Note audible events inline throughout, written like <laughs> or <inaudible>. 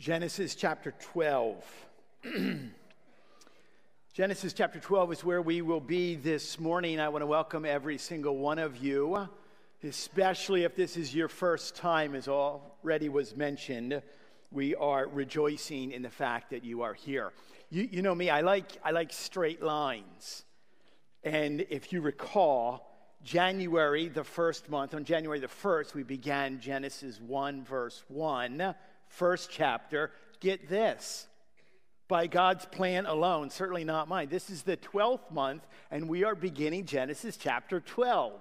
Genesis chapter 12. <clears throat> Genesis chapter 12 is where we will be this morning. I want to welcome every single one of you, especially if this is your first time, as already was mentioned. We are rejoicing in the fact that you are here. You, you know me, I like, I like straight lines. And if you recall, January, the first month, on January the 1st, we began Genesis 1, verse 1 first chapter, get this. By God's plan alone, certainly not mine. This is the 12th month, and we are beginning Genesis chapter 12.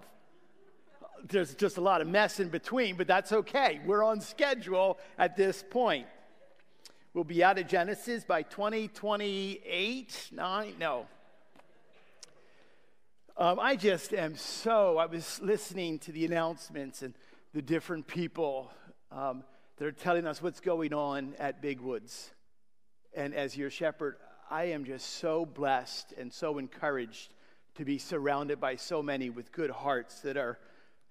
There's just a lot of mess in between, but that's okay. We're on schedule at this point. We'll be out of Genesis by 2028, 9, no. Um, I just am so, I was listening to the announcements and the different people. Um, that are telling us what's going on at Big Woods. And as your shepherd, I am just so blessed and so encouraged to be surrounded by so many with good hearts that are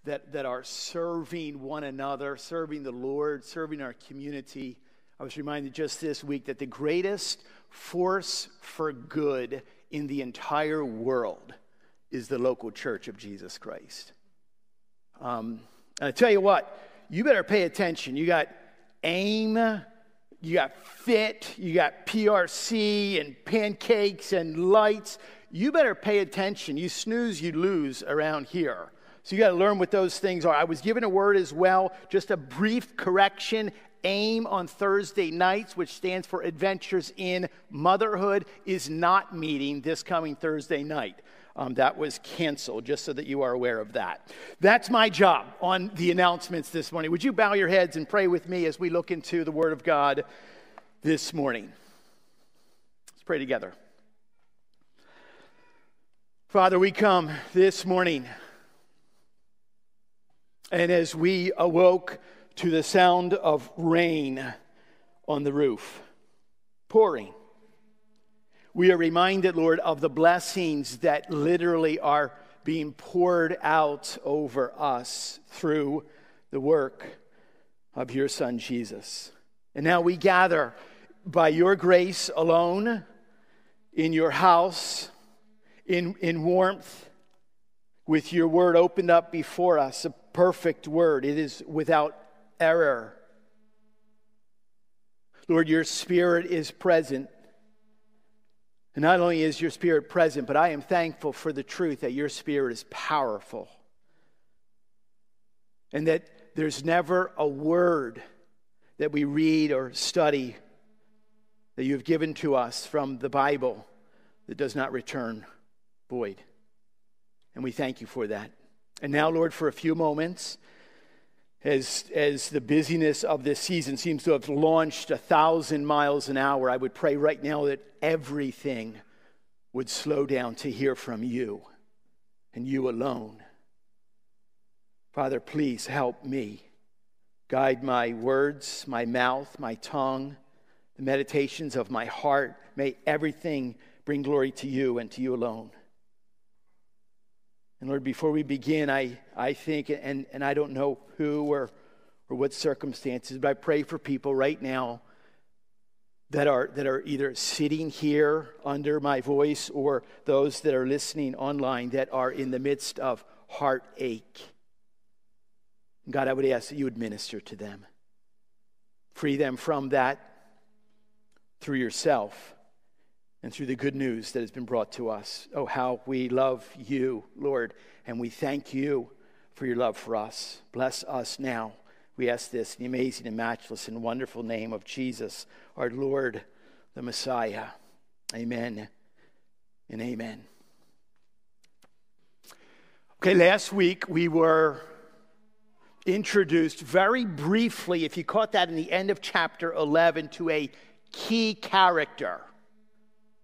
that, that are serving one another, serving the Lord, serving our community. I was reminded just this week that the greatest force for good in the entire world is the local church of Jesus Christ. Um, and I tell you what, you better pay attention. You got AIM, you got FIT, you got PRC and pancakes and lights. You better pay attention. You snooze, you lose around here. So you got to learn what those things are. I was given a word as well, just a brief correction. AIM on Thursday nights, which stands for Adventures in Motherhood, is not meeting this coming Thursday night um, that was canceled, just so that you are aware of that. That's my job on the announcements this morning. Would you bow your heads and pray with me as we look into the Word of God this morning? Let's pray together. Father, we come this morning, and as we awoke to the sound of rain on the roof, pouring, we are reminded, Lord, of the blessings that literally are being poured out over us through the work of your Son, Jesus. And now we gather by your grace alone in your house, in, in warmth, with your word opened up before us, a perfect word. It is without error. Lord, your spirit is present and not only is your spirit present, but I am thankful for the truth that your spirit is powerful. And that there's never a word that we read or study that you have given to us from the Bible that does not return void. And we thank you for that. And now, Lord, for a few moments, as, as the busyness of this season seems to have launched a thousand miles an hour, I would pray right now that everything would slow down to hear from you and you alone. Father, please help me. Guide my words, my mouth, my tongue, the meditations of my heart. May everything bring glory to you and to you alone. And Lord, before we begin, I, I think, and, and I don't know who or, or what circumstances, but I pray for people right now that are, that are either sitting here under my voice or those that are listening online that are in the midst of heartache. God, I would ask that you would minister to them. Free them from that through yourself and through the good news that has been brought to us. Oh, how we love you, Lord, and we thank you for your love for us. Bless us now. We ask this in the amazing and matchless and wonderful name of Jesus, our Lord, the Messiah. Amen and amen. Okay, last week we were introduced very briefly, if you caught that in the end of chapter 11, to a key character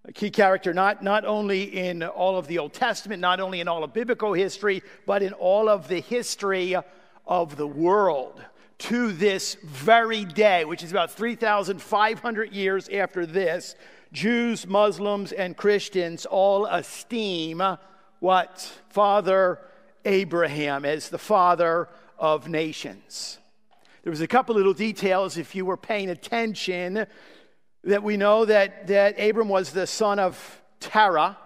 a key character not, not only in all of the Old Testament, not only in all of biblical history, but in all of the history of the world to this very day, which is about 3,500 years after this. Jews, Muslims, and Christians all esteem what? Father Abraham as the father of nations. There was a couple little details, if you were paying attention, that we know that, that Abram was the son of Terah.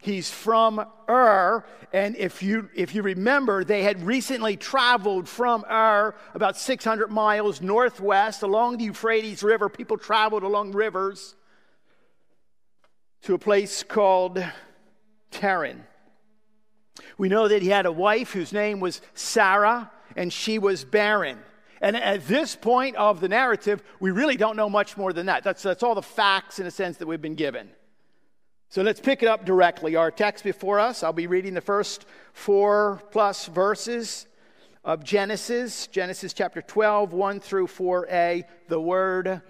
He's from Ur, and if you, if you remember, they had recently traveled from Ur about 600 miles northwest along the Euphrates River. People traveled along rivers to a place called Haran. We know that he had a wife whose name was Sarah, and she was barren. And at this point of the narrative, we really don't know much more than that. That's, that's all the facts, in a sense, that we've been given. So let's pick it up directly. Our text before us, I'll be reading the first four plus verses of Genesis, Genesis chapter 12, 1 through 4a, the word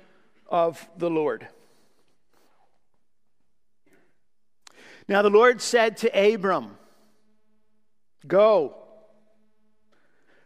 of the Lord. Now the Lord said to Abram, Go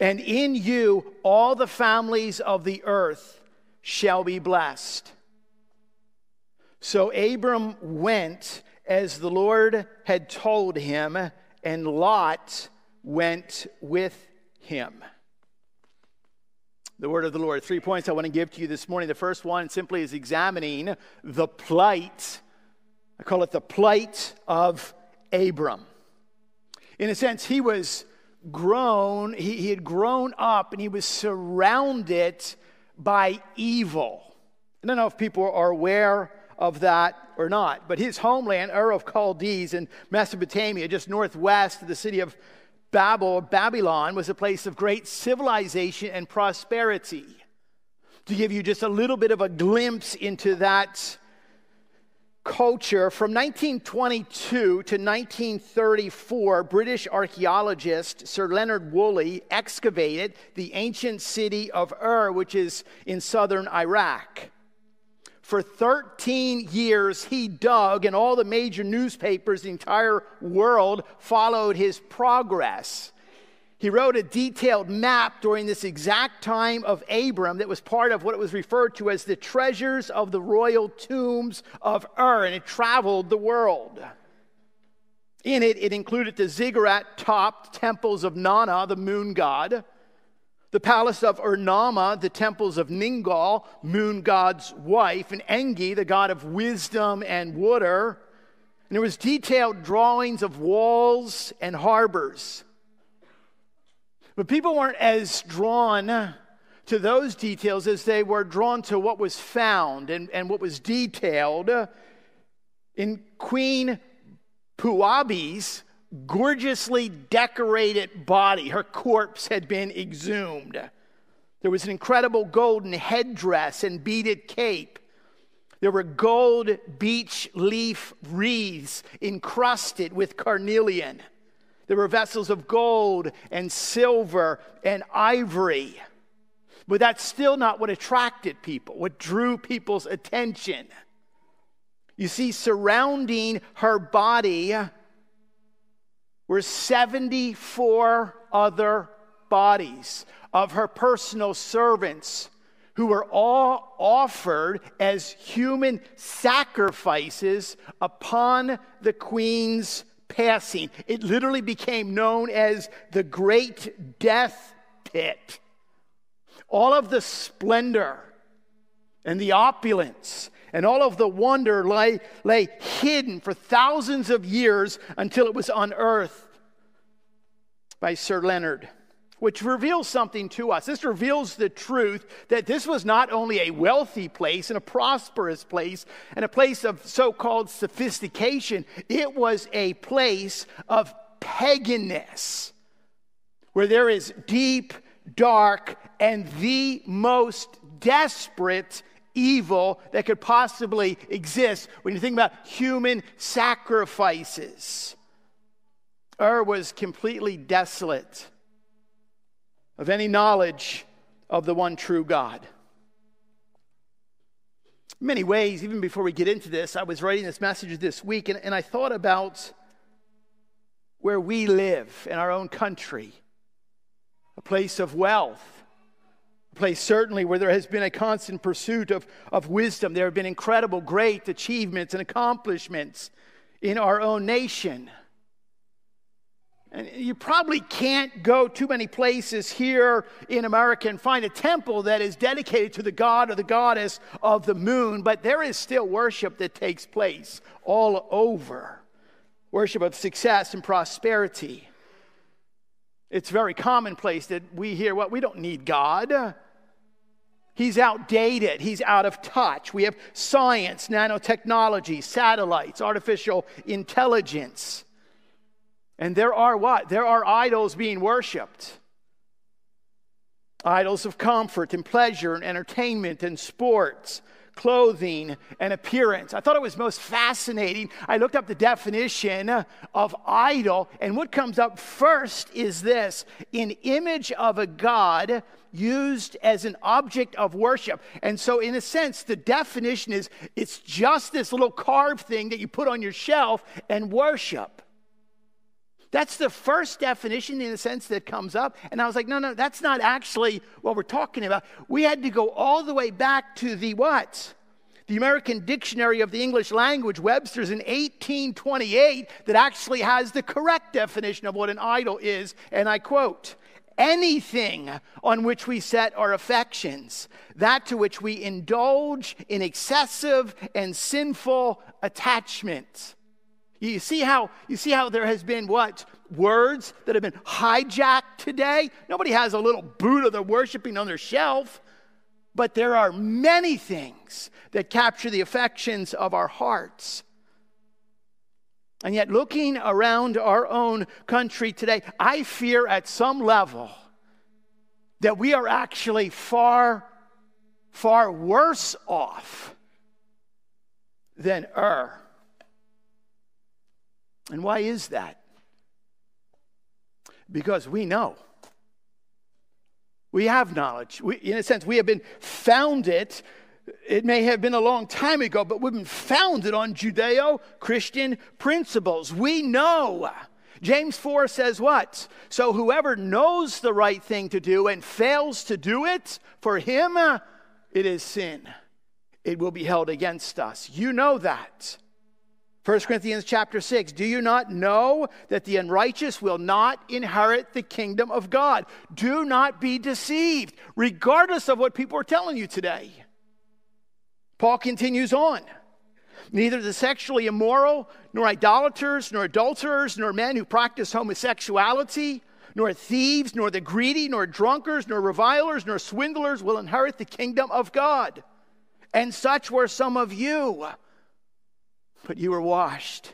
And in you all the families of the earth shall be blessed. So Abram went as the Lord had told him, and Lot went with him. The word of the Lord. Three points I want to give to you this morning. The first one simply is examining the plight I call it the plight of Abram. In a sense, he was grown, he, he had grown up and he was surrounded by evil. I don't know if people are aware of that or not, but his homeland, Ur of Chaldees in Mesopotamia, just northwest of the city of Babel, Babylon, was a place of great civilization and prosperity. To give you just a little bit of a glimpse into that culture from 1922 to 1934 british archaeologist sir leonard woolley excavated the ancient city of ur which is in southern iraq. For 13 years he dug and all the major newspapers the entire world followed his progress he wrote a detailed map during this exact time of Abram that was part of what was referred to as the treasures of the royal tombs of Ur, and it traveled the world. In it, it included the ziggurat topped temples of Nanna, the moon god, the palace of Ur-Namma, the temples of Ningal, moon god's wife, and Enki, the god of wisdom and water. And there was detailed drawings of walls and harbors. But people weren't as drawn to those details as they were drawn to what was found and, and what was detailed in Queen Puabi's gorgeously decorated body. Her corpse had been exhumed. There was an incredible golden headdress and beaded cape. There were gold beech leaf wreaths encrusted with carnelian. There were vessels of gold and silver and ivory. But that's still not what attracted people, what drew people's attention. You see, surrounding her body were 74 other bodies of her personal servants who were all offered as human sacrifices upon the queen's passing. It literally became known as the Great Death Pit. All of the splendor and the opulence and all of the wonder lay, lay hidden for thousands of years until it was unearthed by Sir Leonard which reveals something to us. This reveals the truth that this was not only a wealthy place and a prosperous place and a place of so called sophistication, it was a place of paganness where there is deep, dark, and the most desperate evil that could possibly exist when you think about human sacrifices. Ur was completely desolate of any knowledge of the one true God. many ways, even before we get into this, I was writing this message this week and, and I thought about where we live in our own country, a place of wealth, a place certainly where there has been a constant pursuit of, of wisdom. There have been incredible, great achievements and accomplishments in our own nation. And you probably can't go too many places here in America and find a temple that is dedicated to the god or the goddess of the moon, but there is still worship that takes place all over worship of success and prosperity. It's very commonplace that we hear, well, we don't need God. He's outdated. He's out of touch. We have science, nanotechnology, satellites, artificial intelligence. And there are what? There are idols being worshiped. Idols of comfort and pleasure and entertainment and sports, clothing and appearance. I thought it was most fascinating. I looked up the definition of idol, and what comes up first is this an image of a god used as an object of worship. And so, in a sense, the definition is it's just this little carved thing that you put on your shelf and worship. That's the first definition, in a sense, that comes up. And I was like, no, no, that's not actually what we're talking about. We had to go all the way back to the what? The American Dictionary of the English Language, Webster's in 1828, that actually has the correct definition of what an idol is. And I quote, anything on which we set our affections, that to which we indulge in excessive and sinful attachment. You see how you see how there has been what words that have been hijacked today? Nobody has a little Buddha they're worshiping on their shelf, but there are many things that capture the affections of our hearts. And yet, looking around our own country today, I fear at some level that we are actually far, far worse off than Ur. And why is that? Because we know. We have knowledge. We, in a sense, we have been founded. It may have been a long time ago, but we've been founded on Judeo Christian principles. We know. James 4 says what? So whoever knows the right thing to do and fails to do it, for him uh, it is sin. It will be held against us. You know that. 1 Corinthians chapter 6 Do you not know that the unrighteous will not inherit the kingdom of God? Do not be deceived, regardless of what people are telling you today. Paul continues on. Neither the sexually immoral, nor idolaters, nor adulterers, nor men who practice homosexuality, nor thieves, nor the greedy, nor drunkards, nor revilers, nor swindlers will inherit the kingdom of God. And such were some of you. But you were washed.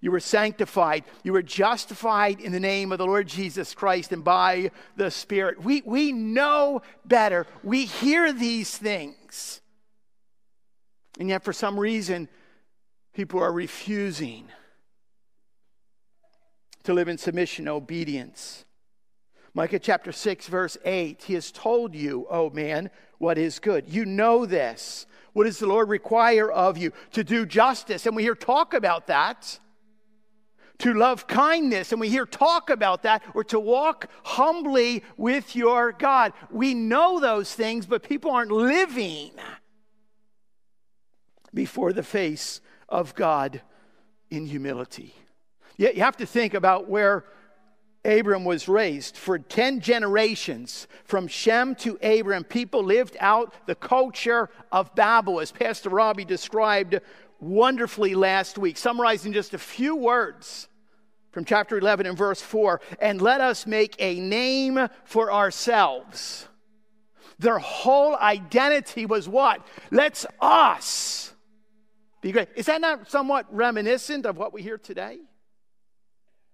You were sanctified. You were justified in the name of the Lord Jesus Christ and by the Spirit. We, we know better. We hear these things. And yet, for some reason, people are refusing to live in submission obedience. Micah chapter 6, verse 8 He has told you, oh man, what is good. You know this. What does the Lord require of you? To do justice. And we hear talk about that. To love kindness, and we hear talk about that, or to walk humbly with your God. We know those things, but people aren't living before the face of God in humility. Yet you have to think about where Abram was raised. For 10 generations, from Shem to Abram, people lived out the culture of Babel, as Pastor Robbie described wonderfully last week, summarizing just a few words from chapter 11 and verse 4 and let us make a name for ourselves. Their whole identity was what? Let's us be great. Is that not somewhat reminiscent of what we hear today?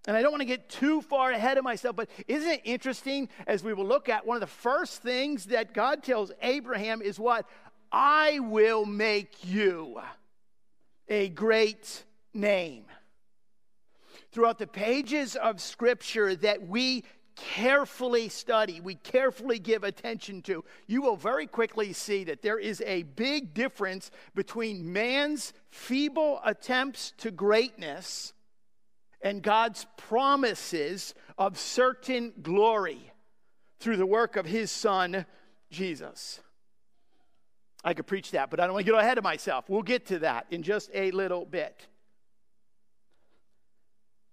And I don't want to get too far ahead of myself, but isn't it interesting as we will look at one of the first things that God tells Abraham is what? I will make you a great name. Throughout the pages of Scripture that we carefully study, we carefully give attention to, you will very quickly see that there is a big difference between man's feeble attempts to greatness and God's promises of certain glory through the work of his son, Jesus. I could preach that, but I don't want to get ahead of myself. We'll get to that in just a little bit.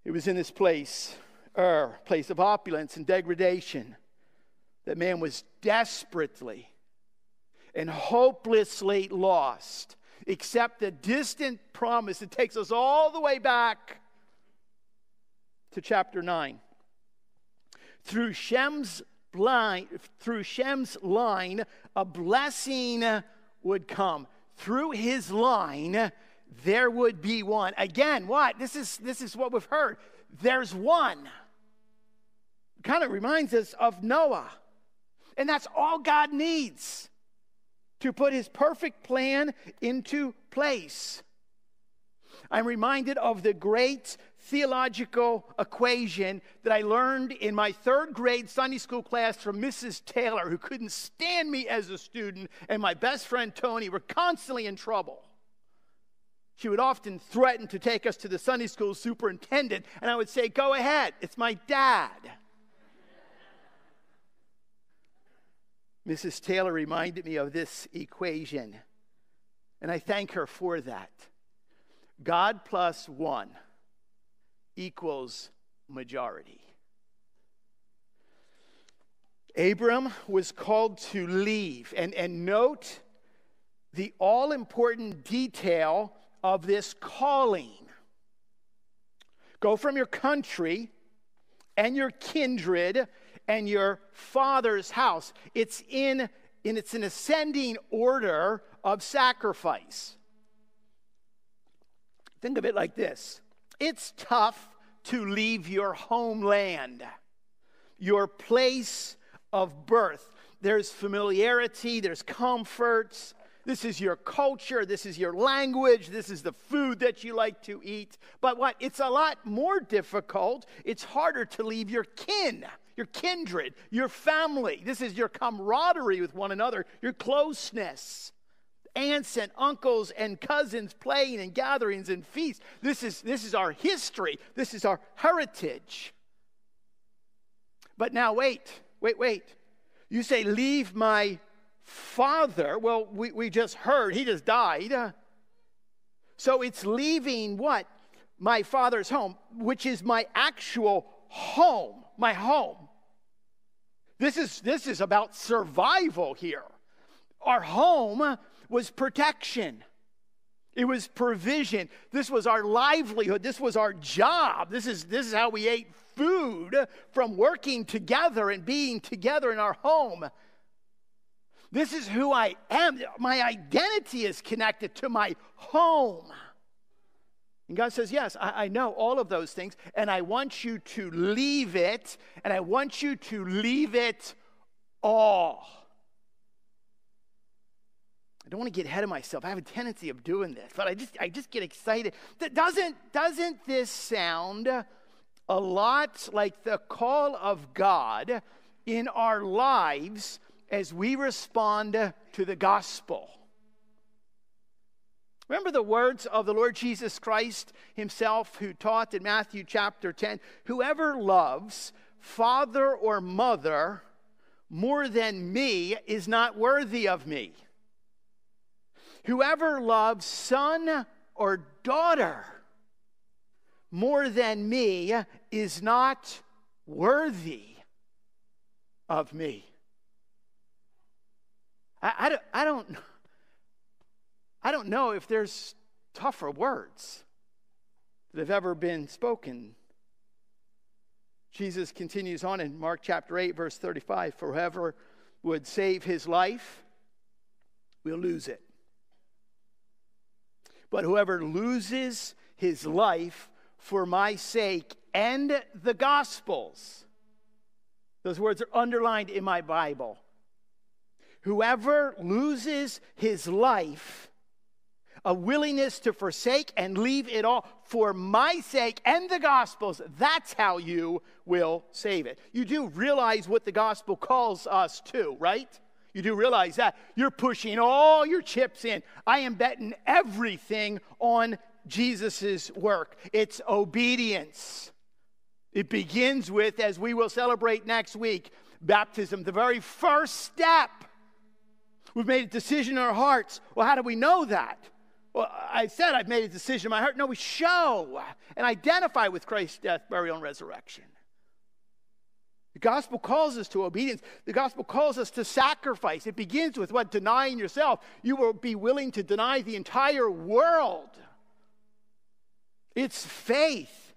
It was in this place, Ur, place of opulence and degradation, that man was desperately and hopelessly lost, except the distant promise that takes us all the way back to chapter 9. Through Shem's line, through Shem's line, a blessing would come. Through his line, there would be one. Again, what? This is this is what we've heard. There's one. Kind of reminds us of Noah. And that's all God needs to put his perfect plan into place. I'm reminded of the great theological equation that I learned in my third grade Sunday school class from Mrs. Taylor, who couldn't stand me as a student, and my best friend Tony were constantly in trouble. She would often threaten to take us to the Sunday school superintendent, and I would say, Go ahead, it's my dad. Mrs. Taylor reminded me of this equation, and I thank her for that. God plus one equals majority. Abram was called to leave, and, and note the all important detail of this calling. Go from your country and your kindred and your father's house. It's in, in it's an ascending order of sacrifice. Think of it like this it's tough to leave your homeland, your place of birth. There's familiarity, there's comforts. This is your culture, this is your language, this is the food that you like to eat. But what? It's a lot more difficult. It's harder to leave your kin, your kindred, your family. This is your camaraderie with one another, your closeness aunts and uncles and cousins playing and gatherings and feasts. This is, this is our history, this is our heritage. But now, wait, wait, wait. You say, Leave my father. Well, we, we just heard he just died. So it's leaving what? My father's home, which is my actual home, my home. This is, this is about survival here. Our home was protection. It was provision. This was our livelihood. This was our job. This is, this is how we ate food from working together and being together in our home. This is who I am. My identity is connected to my home. And God says, Yes, I, I, know all of those things, and I want you to leave it, and I want you to leave it all. I don't want to get ahead of myself. I have a tendency of doing this, but I just I just get excited. Doesn't doesn't this sound a lot like the call of God in our lives as we respond to the gospel? Remember the words of the Lord Jesus Christ himself, who taught in Matthew chapter 10 Whoever loves father or mother more than me is not worthy of me. Whoever loves son or daughter more than me is not worthy of me. I, I, don't, I, don't, I don't know if there's tougher words that have ever been spoken. Jesus continues on in Mark chapter 8, verse 35 For whoever would save his life will lose it. But whoever loses his life for my sake and the Gospels, those words are underlined in my Bible. Whoever loses his life, a willingness to forsake and leave it all for my sake and the gospel's. That's how you will save it. You do realize what the gospel calls us to, right? You do realize that. You're pushing all your chips in. I am betting everything on Jesus' work. It's obedience. It begins with, as we will celebrate next week, baptism, the very first step. We've made a decision in our hearts. Well, how do we know that? Well, I said I've made a decision in my heart. No, we show and identify with Christ's death, burial, and resurrection. The gospel calls us to obedience. The gospel calls us to sacrifice. It begins with what? Denying yourself. You will be willing to deny the entire world. It's faith.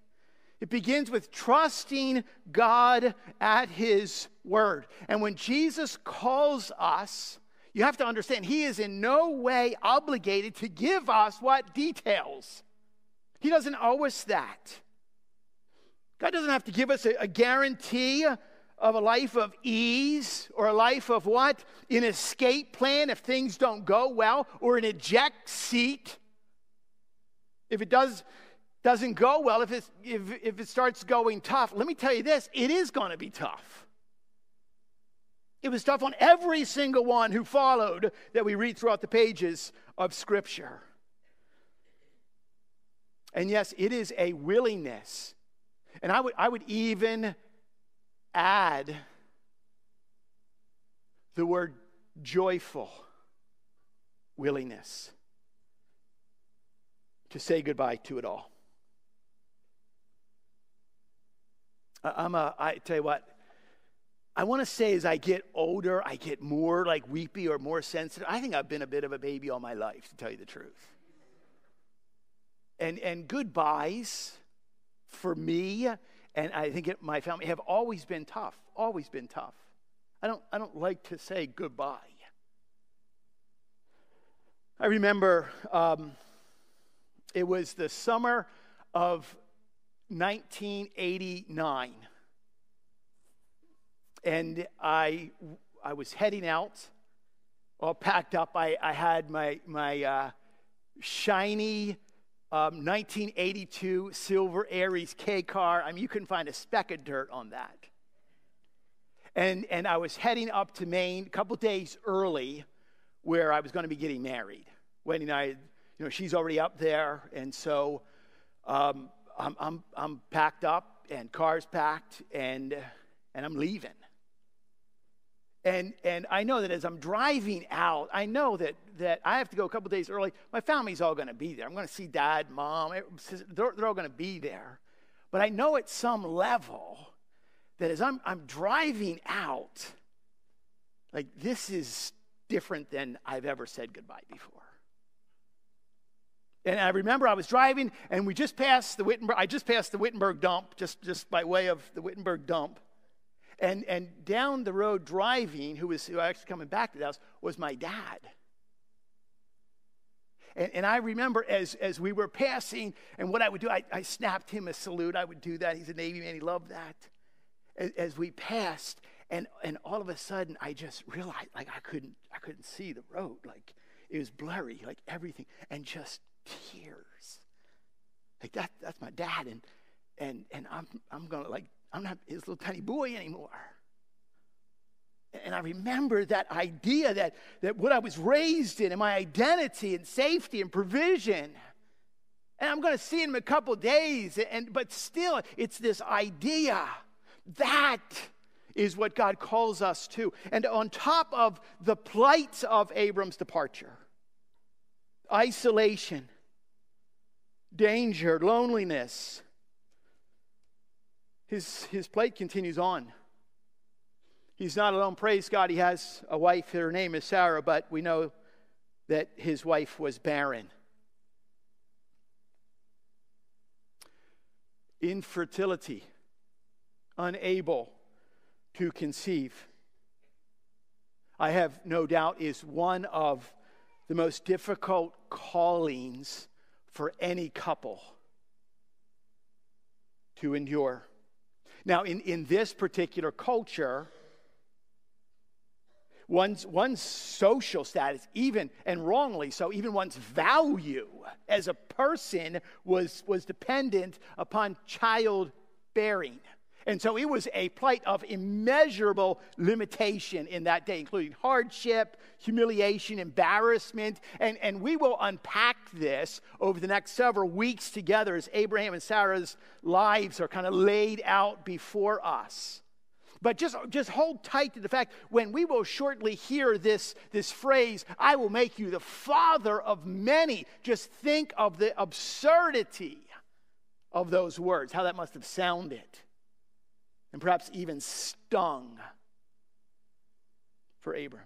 It begins with trusting God at His word. And when Jesus calls us, you have to understand, He is in no way obligated to give us what details. He doesn't owe us that. God doesn't have to give us a, a guarantee of a life of ease or a life of what? An escape plan if things don't go well, or an eject seat if it does, doesn't go well, if, it's, if, if it starts going tough. Let me tell you this it is going to be tough. It was tough on every single one who followed that we read throughout the pages of Scripture. And yes, it is a willingness. And I would, I would even add the word joyful willingness to say goodbye to it all. I'm a, I tell you what, I want to say as I get older, I get more like weepy or more sensitive. I think I've been a bit of a baby all my life, to tell you the truth. And, and goodbyes for me and I think it, my family have always been tough, always been tough. I don't, I don't like to say goodbye. I remember um, it was the summer of 1989. And I, I was heading out, all packed up. I, I had my, my uh, shiny um, 1982 silver Aries K car. I mean, you couldn't find a speck of dirt on that. And, and I was heading up to Maine a couple days early where I was going to be getting married. Wedding I, you know, she's already up there. And so um, I'm, I'm, I'm packed up and car's packed and, and I'm leaving. And, and I know that as I'm driving out, I know that, that I have to go a couple days early. My family's all going to be there. I'm going to see dad, mom, they're, they're all going to be there. But I know at some level that as I'm, I'm driving out, like this is different than I've ever said goodbye before. And I remember I was driving and we just passed the Wittenberg, I just passed the Wittenberg dump, just, just by way of the Wittenberg dump. And, and down the road driving, who was, who was actually coming back to the house, was my dad. And, and, I remember as, as we were passing, and what I would do, I, I snapped him a salute. I would do that. He's a Navy man, he loved that. As, as, we passed, and, and all of a sudden, I just realized like I couldn't, I couldn't see the road. Like it was blurry, like everything, and just tears. Like that, that's my dad. And, and, and I'm, I'm going to like I'm not his little tiny boy anymore. And I remember that idea that, that what I was raised in and my identity and safety and provision. And I'm going to see him in a couple days. And, but still, it's this idea that is what God calls us to. And on top of the plight of Abram's departure, isolation, danger, loneliness, his, his plate continues on. He's not alone. Praise God, he has a wife. Her name is Sarah, but we know that his wife was barren. Infertility, unable to conceive. I have no doubt is one of the most difficult callings for any couple to endure. Now, in, in this particular culture, one's, one's social status, even and wrongly so, even one's value as a person was, was dependent upon childbearing. And so it was a plight of immeasurable limitation in that day, including hardship, humiliation, embarrassment. And, and we will unpack this over the next several weeks together as Abraham and Sarah's lives are kind of laid out before us. But just, just hold tight to the fact when we will shortly hear this, this phrase, I will make you the father of many, just think of the absurdity of those words, how that must have sounded and perhaps even stung for Abram.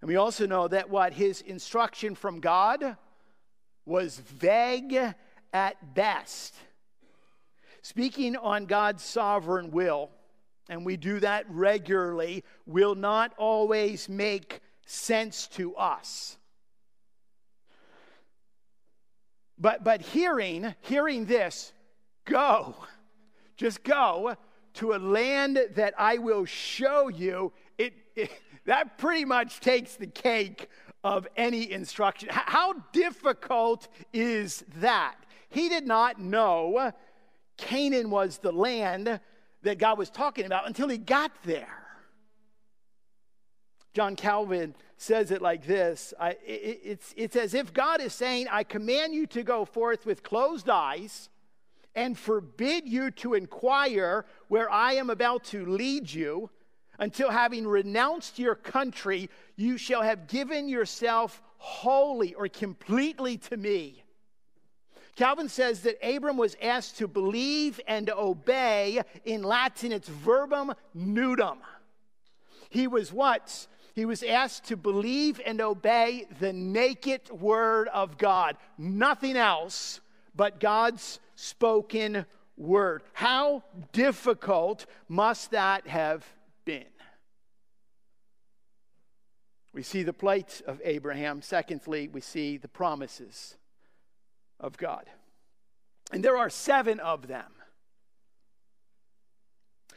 And we also know that what his instruction from God was vague at best. Speaking on God's sovereign will, and we do that regularly, will not always make sense to us. But, but hearing, hearing this, go just go to a land that I will show you. It, it that pretty much takes the cake of any instruction. How difficult is that? He did not know Canaan was the land that God was talking about until he got there. John Calvin says it like this I, it, it's, it's as if God is saying, I command you to go forth with closed eyes and forbid you to inquire where I am about to lead you, until having renounced your country, you shall have given yourself wholly or completely to me. Calvin says that Abram was asked to believe and obey. In Latin, it's verbum nudum. He was what? He was asked to believe and obey the naked word of God, nothing else but God's spoken word. How difficult must that have been? We see the plight of Abraham. Secondly, we see the promises of God. And there are seven of them.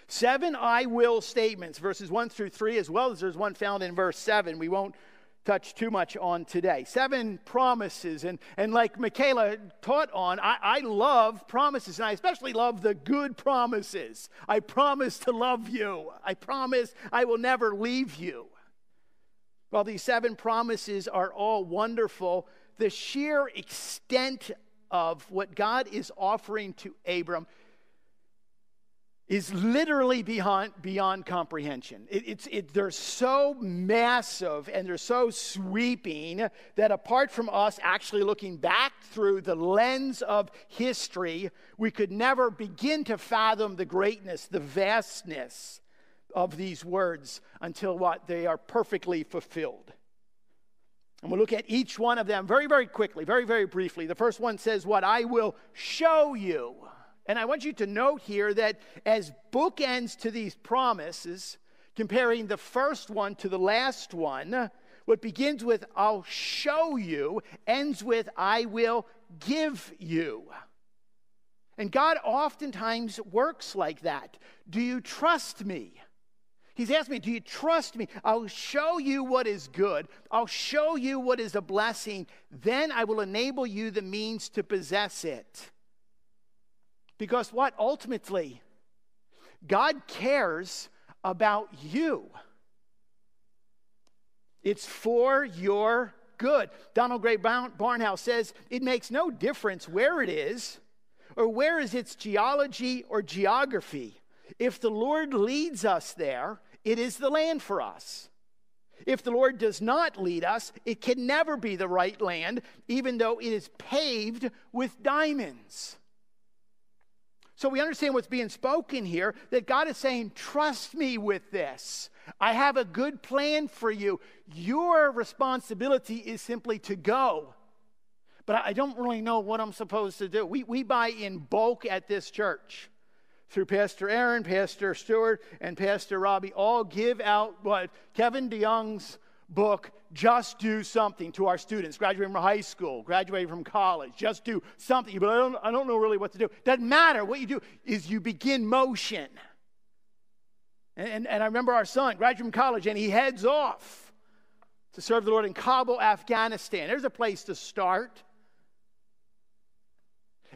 Seven I will statements, verses 1 through 3, as well as there's one found in verse 7. We won't touch too much on today. Seven promises. And, and like Michaela taught on, I, I love promises, and I especially love the good promises. I promise to love you, I promise I will never leave you. While these seven promises are all wonderful, the sheer extent of what God is offering to Abram is literally beyond, beyond comprehension. It, it's, it, they're so massive and they're so sweeping that apart from us actually looking back through the lens of history, we could never begin to fathom the greatness, the vastness of these words until what? They are perfectly fulfilled. And we'll look at each one of them very, very quickly, very, very briefly. The first one says, What I will show you. And I want you to note here that as bookends to these promises, comparing the first one to the last one, what begins with, I'll show you, ends with, I will give you. And God oftentimes works like that. Do you trust me? He's asked me, Do you trust me? I'll show you what is good. I'll show you what is a blessing. Then I will enable you the means to possess it. Because what? Ultimately, God cares about you. It's for your good. Donald Grey Barnhouse says it makes no difference where it is or where is its geology or geography. If the Lord leads us there, it is the land for us. If the Lord does not lead us, it can never be the right land, even though it is paved with diamonds. So we understand what's being spoken here that God is saying, Trust me with this. I have a good plan for you. Your responsibility is simply to go. But I don't really know what I'm supposed to do. We, we buy in bulk at this church through Pastor Aaron, Pastor Stewart, and Pastor Robbie, all give out what Kevin DeYoung's book, Just Do Something, to our students, graduating from high school, graduating from college. Just do something. But I don't, I don't know really what to do. Doesn't matter. What you do is you begin motion. And, and, and I remember our son graduated from college and he heads off to serve the Lord in Kabul, Afghanistan. There's a place to start.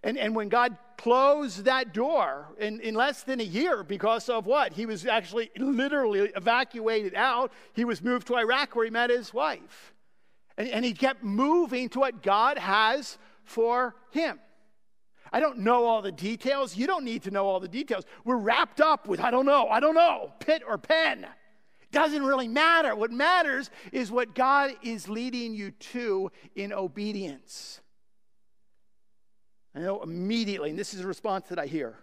And, and when God closed that door in, in less than a year because of what? He was actually literally evacuated out. He was moved to Iraq where he met his wife. And, and he kept moving to what God has for him. I don't know all the details. You don't need to know all the details. We're wrapped up with, I don't know, I don't know, pit or pen. Doesn't really matter. What matters is what God is leading you to in obedience. Know immediately, and this is a response that I hear.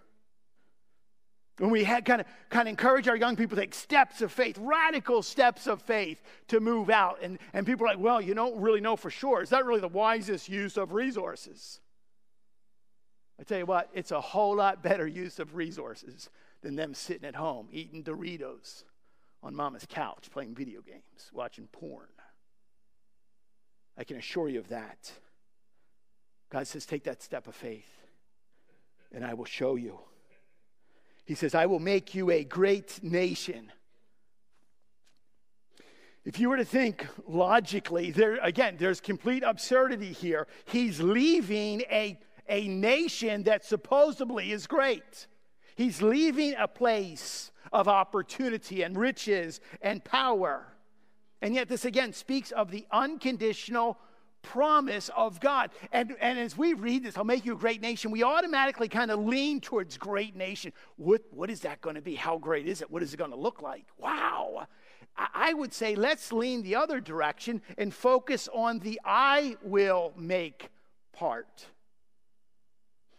When we had kind of kind of encourage our young people to take steps of faith, radical steps of faith to move out. And, and people are like, well, you don't really know for sure. Is that really the wisest use of resources? I tell you what, it's a whole lot better use of resources than them sitting at home eating Doritos on mama's couch, playing video games, watching porn. I can assure you of that. God says, take that step of faith, and I will show you. He says, I will make you a great nation. If you were to think logically, there again, there's complete absurdity here. He's leaving a a nation that supposedly is great. He's leaving a place of opportunity and riches and power. And yet, this again speaks of the unconditional promise of God. And, and as we read this, I'll make you a great nation, we automatically kind of lean towards great nation. What, what is that going to be? How great is it? What is it going to look like? Wow. I would say let's lean the other direction and focus on the I will make part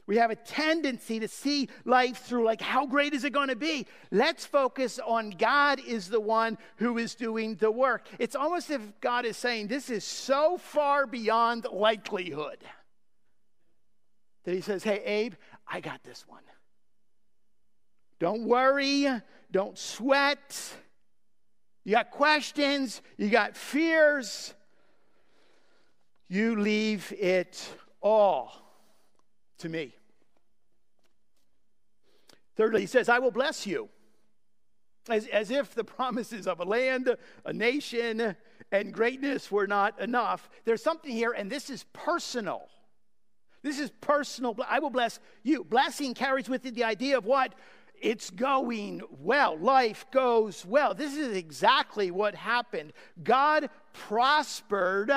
we have a tendency to see life through like how great is it going to be? Let's focus on god is the one who is doing the work. It's almost if god is saying this is so far beyond likelihood. That he says hey abe i got this one. Don't worry don't sweat. You got questions you got fears. You leave it all to me Thirdly, he says, I will bless you. As, as if the promises of a land, a nation, and greatness were not enough. There's something here, and this is personal. This is personal. I will bless you. Blessing carries with it the idea of what? It's going well. Life goes well. This is exactly what happened. God prospered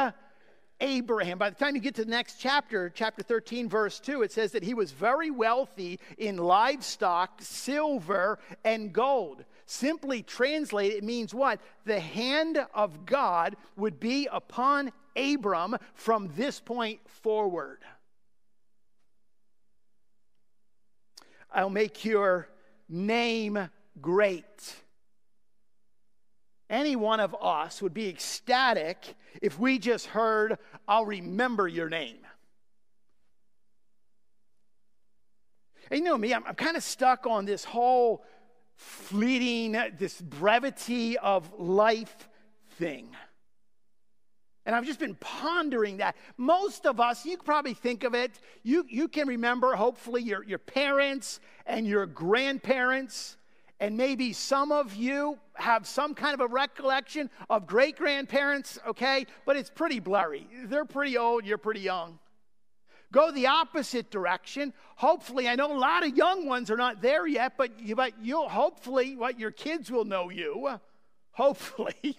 Abraham. By the time you get to the next chapter, chapter 13, verse 2, it says that he was very wealthy in livestock, silver, and gold. Simply translated, it means what? The hand of God would be upon Abram from this point forward. I'll make your name great. Any one of us would be ecstatic if we just heard, I'll remember your name. And you know me, I'm, I'm kind of stuck on this whole fleeting, this brevity of life thing. And I've just been pondering that. Most of us, you probably think of it, you, you can remember, hopefully, your, your parents and your grandparents and maybe some of you have some kind of a recollection of great grandparents, okay? But it's pretty blurry. They're pretty old, you're pretty young. Go the opposite direction. Hopefully, I know a lot of young ones are not there yet, but, you, but you'll hopefully, what your kids will know you. Hopefully.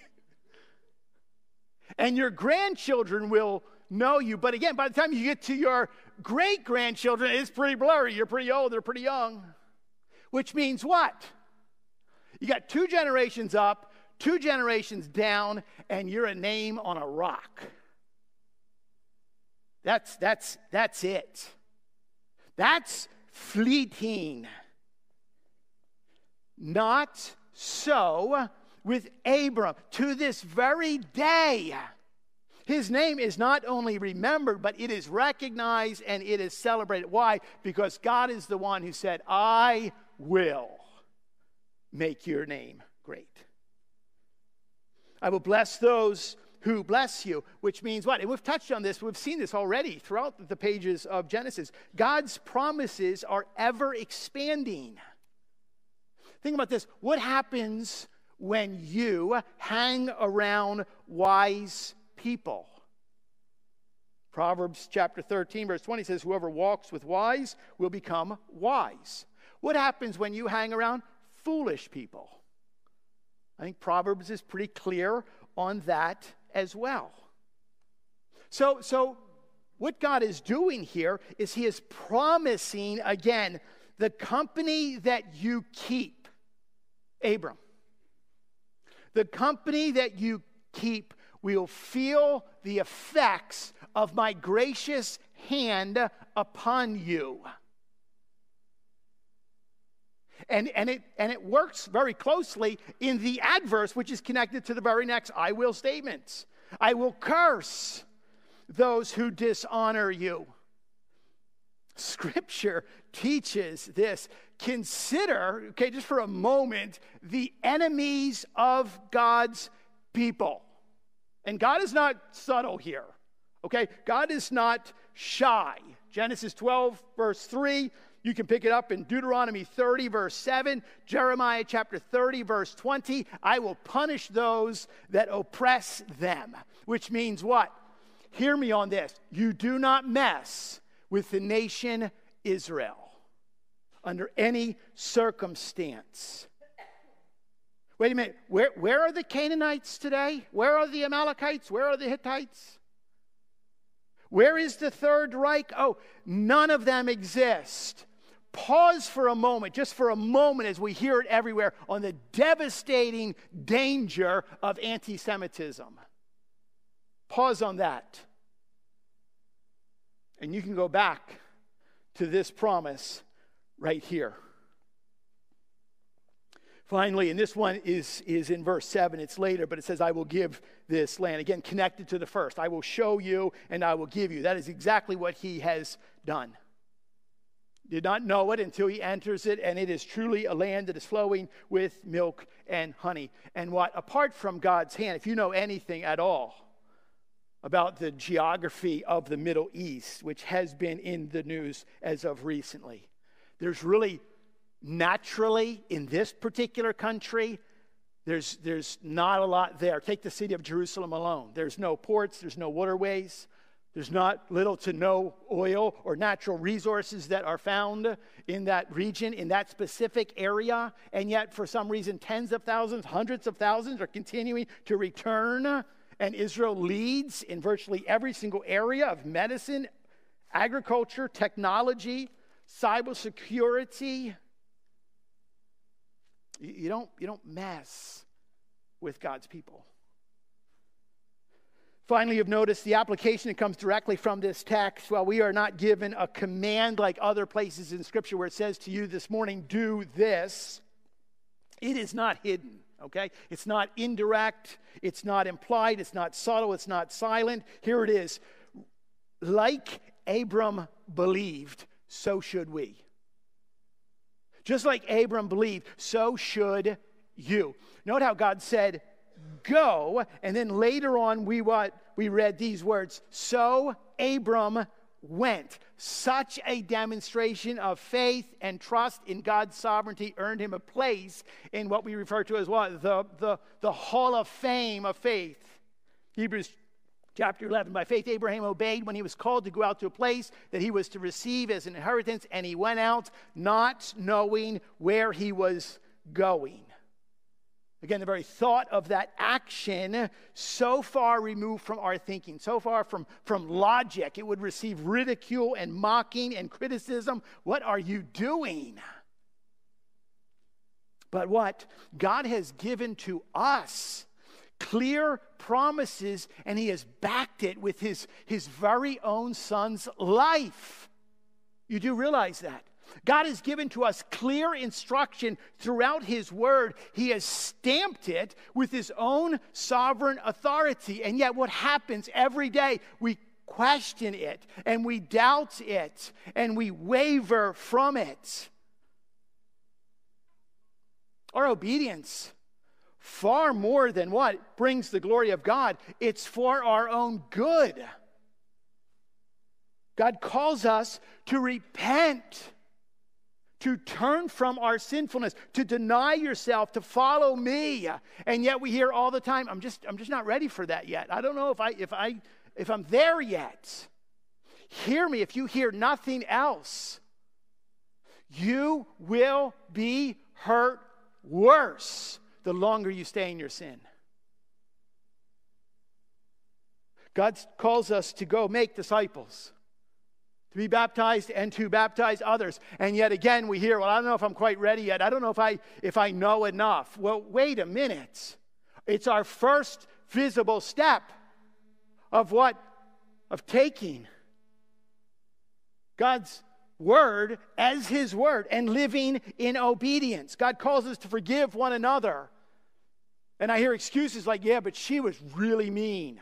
<laughs> and your grandchildren will know you. But again, by the time you get to your great grandchildren, it's pretty blurry. You're pretty old, they're pretty young. Which means what? You got two generations up, two generations down, and you're a name on a rock. That's, that's, that's it. That's fleeting. Not so with Abram. To this very day, his name is not only remembered, but it is recognized and it is celebrated. Why? Because God is the one who said, I will make your name great. I will bless those who bless you, which means what? And we've touched on this, we've seen this already throughout the pages of Genesis. God's promises are ever expanding. Think about this. What happens when you hang around wise people? Proverbs chapter 13, verse 20 says, Whoever walks with wise will become wise. What happens when you hang around foolish people? I think Proverbs is pretty clear on that as well. So, so what God is doing here is He is promising again the company that you keep, Abram. The company that you keep will feel the effects of my gracious hand upon you. And, and, it, and it works very closely in the adverse, which is connected to the very next I will statements. I will curse those who dishonor you. Scripture teaches this. Consider, okay, just for a moment, the enemies of God's people. And God is not subtle here, okay? God is not shy. Genesis 12, verse 3. You can pick it up in Deuteronomy 30, verse 7, Jeremiah chapter 30, verse 20. I will punish those that oppress them, which means what? Hear me on this. You do not mess with the nation Israel under any circumstance. Wait a minute. Where, where are the Canaanites today? Where are the Amalekites? Where are the Hittites? Where is the Third Reich? Oh, none of them exist. Pause for a moment, just for a moment, as we hear it everywhere, on the devastating danger of anti Semitism. Pause on that. And you can go back to this promise right here. Finally, and this one is, is in verse 7, it's later, but it says, I will give this land. Again, connected to the first. I will show you and I will give you. That is exactly what he has done. Did not know it until he enters it, and it is truly a land that is flowing with milk and honey. And what, apart from God's hand, if you know anything at all about the geography of the Middle East, which has been in the news as of recently, there's really naturally, in this particular country, there's, there's not a lot there. Take the city of Jerusalem alone. There's no ports, there's no waterways, there's not little to no oil or natural resources that are found in that region, in that specific area. And yet, for some reason, tens of thousands, hundreds of thousands are continuing to return. And Israel leads in virtually every single area of medicine, agriculture, technology, cybersecurity. You don't, you don't mess with God's people. Finally, you've noticed the application that comes directly from this text. While we are not given a command like other places in Scripture where it says to you this morning, do this, it is not hidden, okay? It's not indirect, it's not implied, it's not subtle, it's not silent. Here it is. Like Abram believed, so should we. Just like Abram believed, so should you. Note how God said, Go, and then later on we what we read these words, so Abram went. Such a demonstration of faith and trust in God's sovereignty earned him a place in what we refer to as what? The, the, the hall of fame of faith. Hebrews Chapter 11 By faith, Abraham obeyed when he was called to go out to a place that he was to receive as an inheritance, and he went out not knowing where he was going. Again, the very thought of that action, so far removed from our thinking, so far from, from logic, it would receive ridicule and mocking and criticism. What are you doing? But what? God has given to us clear promises, and he has backed it with his, his very own son's life. You do realize that. God has given to us clear instruction throughout His Word. He has stamped it with His own sovereign authority. And yet, what happens every day? We question it and we doubt it and we waver from it. Our obedience far more than what brings the glory of God, it's for our own good. God calls us to repent to turn from our sinfulness, to deny yourself, to follow me. And yet we hear all the time, I'm just, I'm just not ready for that yet. I don't know if, I, if, I, if I'm there yet. Hear me if you hear nothing else. You will be hurt worse the longer you stay in your sin. God calls us to go make disciples to be baptized and to baptize others. And yet again, we hear, well, I don't know if I'm quite ready yet. I don't know if I, if I know enough. Well, wait a minute. It's our first visible step of what? Of taking God's word as his word and living in obedience. God calls us to forgive one another. And I hear excuses like, yeah, but she was really mean.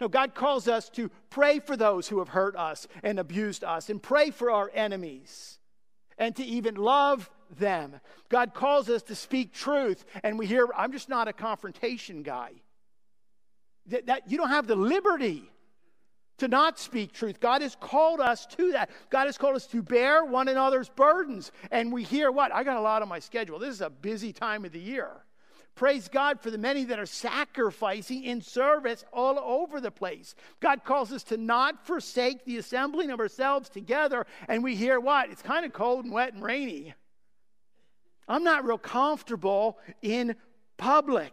No, God calls us to pray for those who have hurt us and abused us and pray for our enemies and to even love them. God calls us to speak truth. And we hear, I'm just not a confrontation guy. That, that you don't have the liberty to not speak truth. God has called us to that. God has called us to bear one another's burdens. And we hear what? I got a lot on my schedule. This is a busy time of the year. Praise God for the many that are sacrificing in service all over the place. God calls us to not forsake the assembling of ourselves together. And we hear what? It's kind of cold and wet and rainy. I'm not real comfortable in public.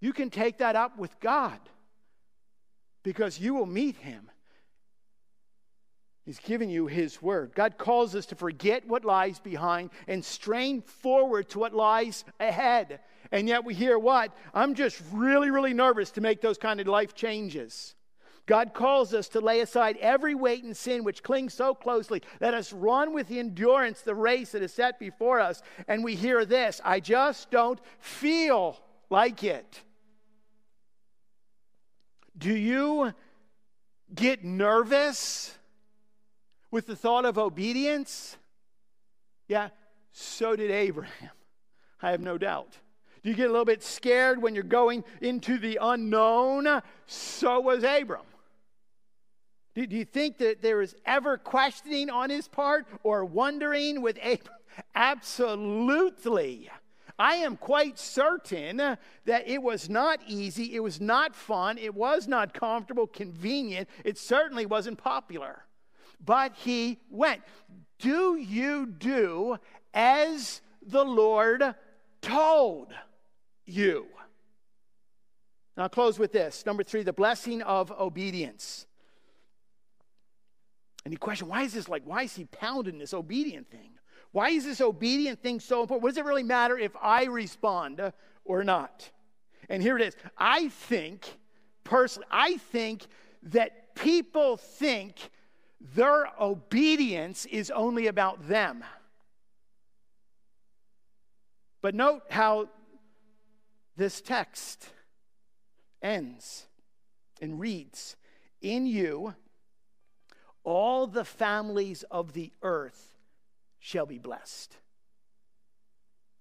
You can take that up with God because you will meet him He's given you His word. God calls us to forget what lies behind and strain forward to what lies ahead. And yet we hear what? I'm just really, really nervous to make those kind of life changes. God calls us to lay aside every weight and sin which clings so closely. Let us run with the endurance the race that is set before us. And we hear this I just don't feel like it. Do you get nervous? With the thought of obedience? Yeah, so did Abraham. I have no doubt. Do you get a little bit scared when you're going into the unknown? So was Abram. Do, you think that there was ever questioning on his part or wondering with Abram? Absolutely. I am quite certain that it was not easy, it was not fun, it was not comfortable, convenient, it certainly wasn't popular but he went. Do you do as the Lord told you? Now, I'll close with this. Number three, the blessing of obedience. And you question, why is this like, why is he pounding this obedient thing? Why is this obedient thing so important? What does it really matter if I respond or not? And here it is. I think, personally, I think that people think their obedience is only about them. But note how this text ends and reads In you, all the families of the earth shall be blessed.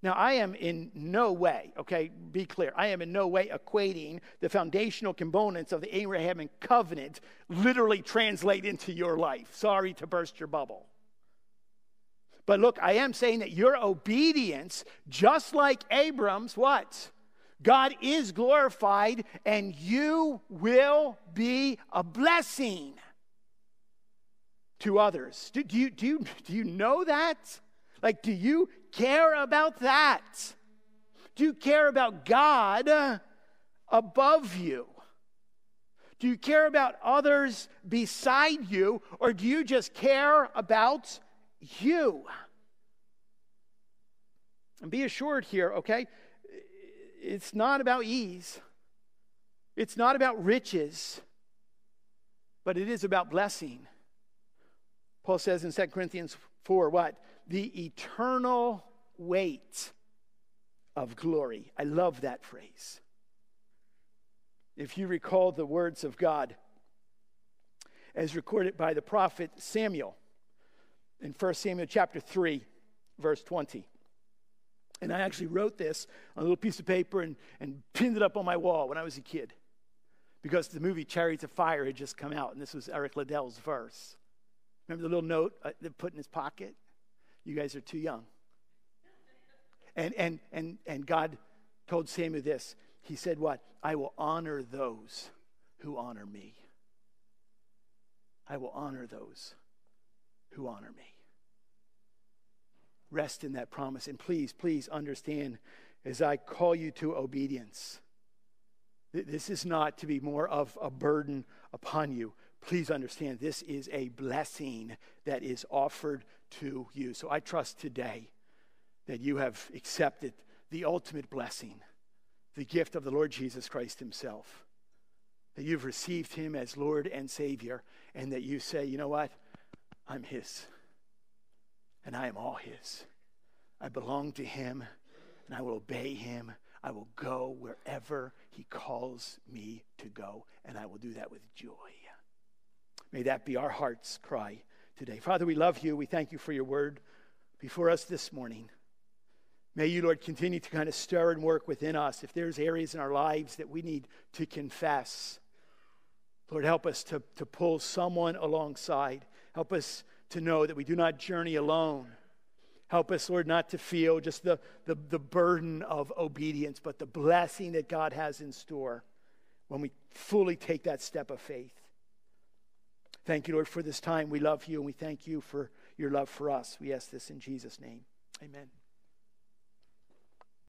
Now, I am in no way, okay, be clear, I am in no way equating the foundational components of the Abrahamic covenant literally translate into your life. Sorry to burst your bubble. But look, I am saying that your obedience, just like Abram's, what? God is glorified and you will be a blessing to others. Do, do, you, do, you, do you know that? Like, do you care about that? Do you care about God above you? Do you care about others beside you, or do you just care about you? And be assured here, okay? It's not about ease, it's not about riches, but it is about blessing. Paul says in 2 Corinthians 4 what? The eternal weight of glory. I love that phrase. If you recall the words of God as recorded by the prophet Samuel in 1 Samuel chapter 3, verse 20. And I actually wrote this on a little piece of paper and, and pinned it up on my wall when I was a kid because the movie Chariots of Fire had just come out, and this was Eric Liddell's verse. Remember the little note uh, they put in his pocket? You guys are too young. And, and, and, and God told Samuel this. He said, What? I will honor those who honor me. I will honor those who honor me. Rest in that promise. And please, please understand as I call you to obedience, this is not to be more of a burden upon you. Please understand, this is a blessing that is offered to you. So I trust today that you have accepted the ultimate blessing, the gift of the Lord Jesus Christ Himself. That you've received Him as Lord and Savior, and that you say, you know what? I'm His, and I am all His. I belong to Him, and I will obey Him. I will go wherever He calls me to go, and I will do that with joy. May that be our heart's cry today. Father, we love you. We thank you for your word before us this morning. May you, Lord, continue to kind of stir and work within us. If there's areas in our lives that we need to confess, Lord, help us to, to pull someone alongside. Help us to know that we do not journey alone. Help us, Lord, not to feel just the, the, the burden of obedience, but the blessing that God has in store when we fully take that step of faith. Thank you, Lord, for this time. We love you and we thank you for your love for us. We ask this in Jesus' name. Amen.